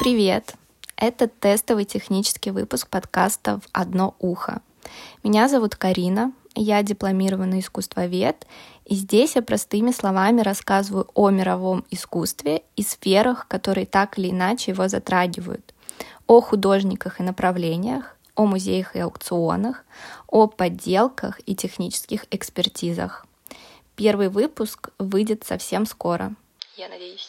Привет! Это тестовый технический выпуск подкаста «В одно ухо». Меня зовут Карина, я дипломированный искусствовед, и здесь я простыми словами рассказываю о мировом искусстве и сферах, которые так или иначе его затрагивают, о художниках и направлениях, о музеях и аукционах, о подделках и технических экспертизах. Первый выпуск выйдет совсем скоро. Я надеюсь.